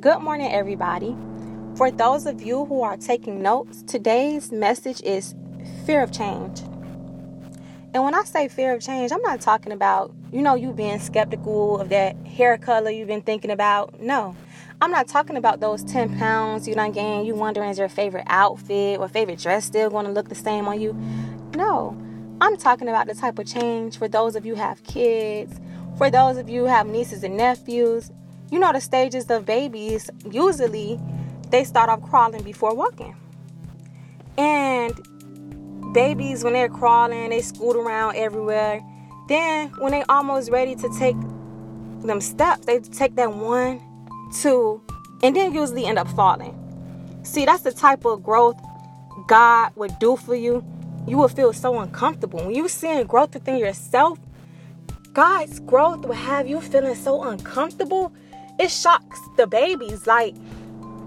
Good morning, everybody. For those of you who are taking notes, today's message is fear of change. And when I say fear of change, I'm not talking about, you know, you being skeptical of that hair color you've been thinking about. No, I'm not talking about those 10 pounds you done gained. You wondering is your favorite outfit or favorite dress still going to look the same on you? No, I'm talking about the type of change for those of you who have kids, for those of you who have nieces and nephews, you know the stages of babies usually they start off crawling before walking. And babies when they're crawling they scoot around everywhere. Then when they almost ready to take them steps they take that one two and then usually end up falling. See that's the type of growth god would do for you. You will feel so uncomfortable. When you seeing growth within yourself god's growth will have you feeling so uncomfortable it shocks the babies. Like,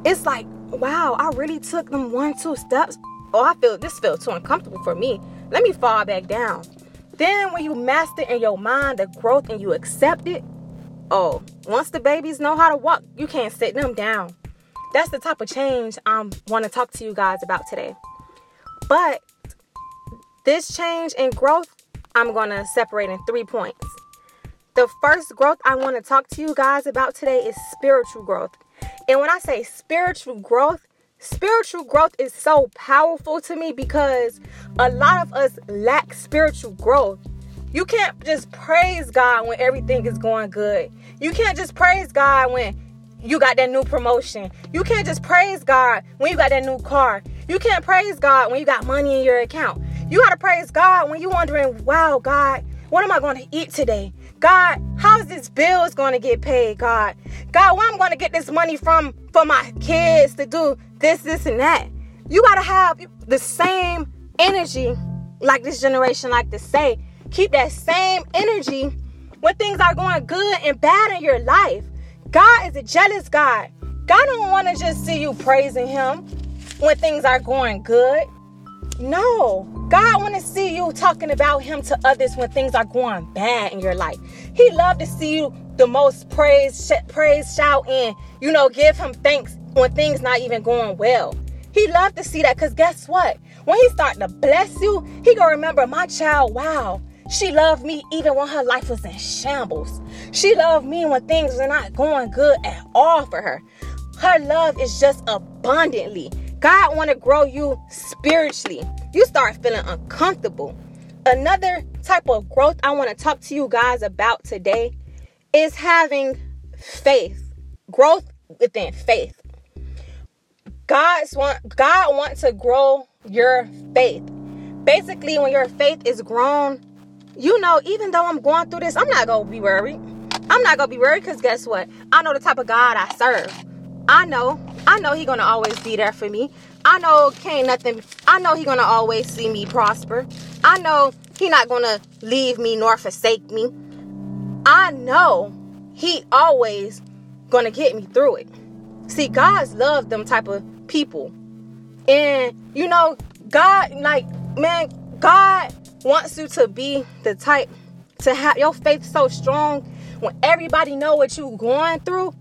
it's like, wow, I really took them one, two steps. Oh, I feel this feels too uncomfortable for me. Let me fall back down. Then when you master in your mind the growth and you accept it, oh, once the babies know how to walk, you can't sit them down. That's the type of change I want to talk to you guys about today. But this change and growth, I'm going to separate in three points. The first growth I want to talk to you guys about today is spiritual growth. And when I say spiritual growth, spiritual growth is so powerful to me because a lot of us lack spiritual growth. You can't just praise God when everything is going good. You can't just praise God when you got that new promotion. You can't just praise God when you got that new car. You can't praise God when you got money in your account. You got to praise God when you're wondering, wow, God, what am I going to eat today? God, how's this bills going to get paid, God? God, where am I'm going to get this money from for my kids to do this, this, and that? You got to have the same energy, like this generation like to say. Keep that same energy when things are going good and bad in your life. God is a jealous God. God don't want to just see you praising him when things are going good. No, God want to see you talking about him to others when things are going bad in your life. He love to see you the most praise, sh- praise, shout, and you know, give him thanks when things not even going well. He love to see that because guess what? When he start to bless you, he gonna remember my child. Wow, she loved me even when her life was in shambles. She loved me when things were not going good at all for her. Her love is just abundantly. God want to grow you spiritually. You start feeling uncomfortable. Another type of growth I want to talk to you guys about today is having faith. Growth within faith. God's want God wants to grow your faith. Basically, when your faith is grown, you know, even though I'm going through this, I'm not gonna be worried. I'm not gonna be worried because guess what? I know the type of God I serve. I know, I know He gonna always be there for me. I know can't nothing. I know He gonna always see me prosper. I know He not gonna leave me nor forsake me. I know He always gonna get me through it. See, God's love them type of people, and you know, God like man, God wants you to be the type to have your faith so strong when everybody know what you going through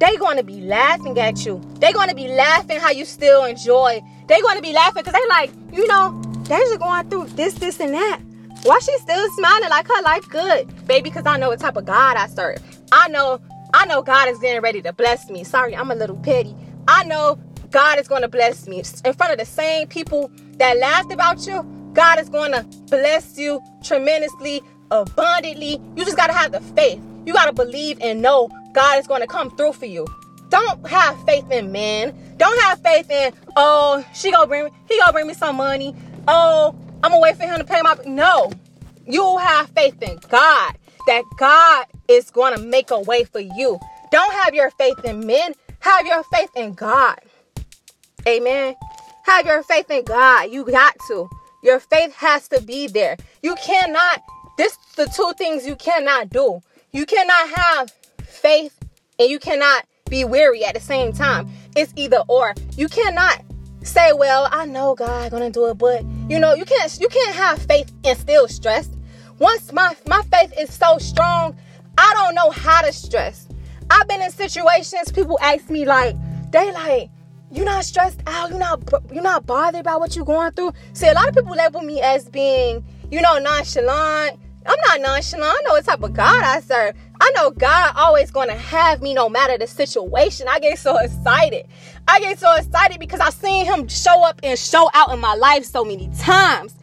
they going to be laughing at you. They going to be laughing how you still enjoy. They going to be laughing because they like, you know, just going through this, this, and that. Why she still smiling like her life good? Baby, because I know what type of God I serve. I know, I know God is getting ready to bless me. Sorry, I'm a little petty. I know God is going to bless me. In front of the same people that laughed about you, God is going to bless you tremendously, abundantly. You just got to have the faith. You got to believe and know God is going to come through for you. Don't have faith in men. Don't have faith in, oh, she gonna bring me, he gonna bring me some money. Oh, I'm gonna wait for him to pay my no. You have faith in God that God is gonna make a way for you. Don't have your faith in men. Have your faith in God. Amen. Have your faith in God. You got to. Your faith has to be there. You cannot, this the two things you cannot do. You cannot have faith and you cannot be weary at the same time. It's either or. You cannot say, "Well, I know God gonna do it," but you know, you can't you can't have faith and still stress. Once my my faith is so strong, I don't know how to stress. I've been in situations, people ask me like, they like, you're not stressed out, You're not You're not bothered about what you're going through. See, a lot of people label me as being, you know, nonchalant. I'm not nonchalant. I know what type of God I serve. I know God always gonna have me no matter the situation. I get so excited. I get so excited because I've seen him show up and show out in my life so many times.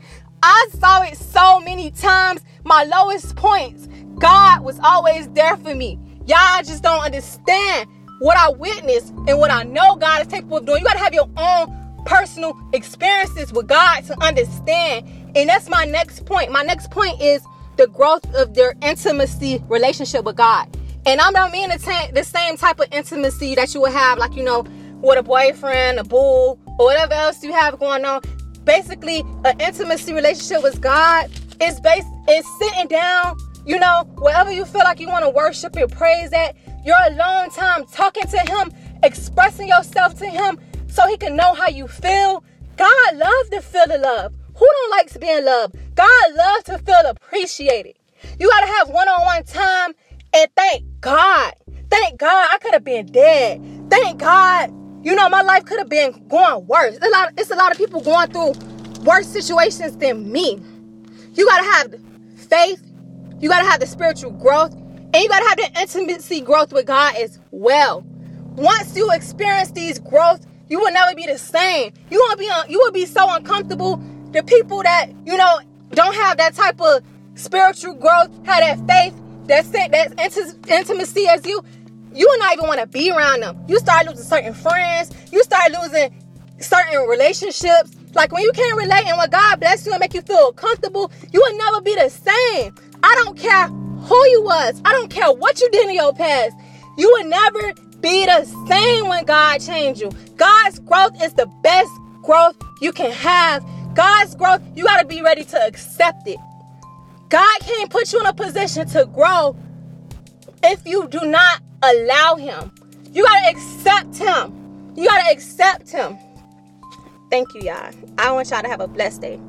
I saw it so many times. My lowest points, God was always there for me. Y'all just don't understand what I witnessed and what I know God is capable of doing. You got to have your own personal experiences with God to understand. And that's my next point. My next point is the growth of their intimacy relationship with God. And I'm not mean the, t- the same type of intimacy that you would have, like, you know, with a boyfriend, a bull, or whatever else you have going on. Basically, an intimacy relationship with God is based is sitting down you know, wherever you feel like you want to worship and praise at, your alone time talking to Him, expressing yourself to Him so He can know how you feel. God loves to feel the love. Who don't like being loved? God loves to feel appreciated. You got to have one on one time and thank God. Thank God I could have been dead. Thank God, you know, my life could have been going worse. It's a, lot, it's a lot of people going through worse situations than me. You got to have faith you got to have the spiritual growth and you got to have the intimacy growth with God as well. Once you experience these growth, you will never be the same. You won't be uh, you will be so uncomfortable. The people that, you know, don't have that type of spiritual growth, have that faith, that that intimacy as you, you will not even want to be around them. You start losing certain friends. You start losing certain relationships. Like when you can't relate and when God bless you and make you feel comfortable, you will never be the same. I don't care who you was. I don't care what you did in your past. You will never be the same when God changed you. God's growth is the best growth you can have. God's growth, you got to be ready to accept it. God can't put you in a position to grow if you do not allow Him. You got to accept Him. You got to accept Him. Thank you, y'all. I want y'all to have a blessed day.